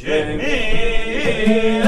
Cemil.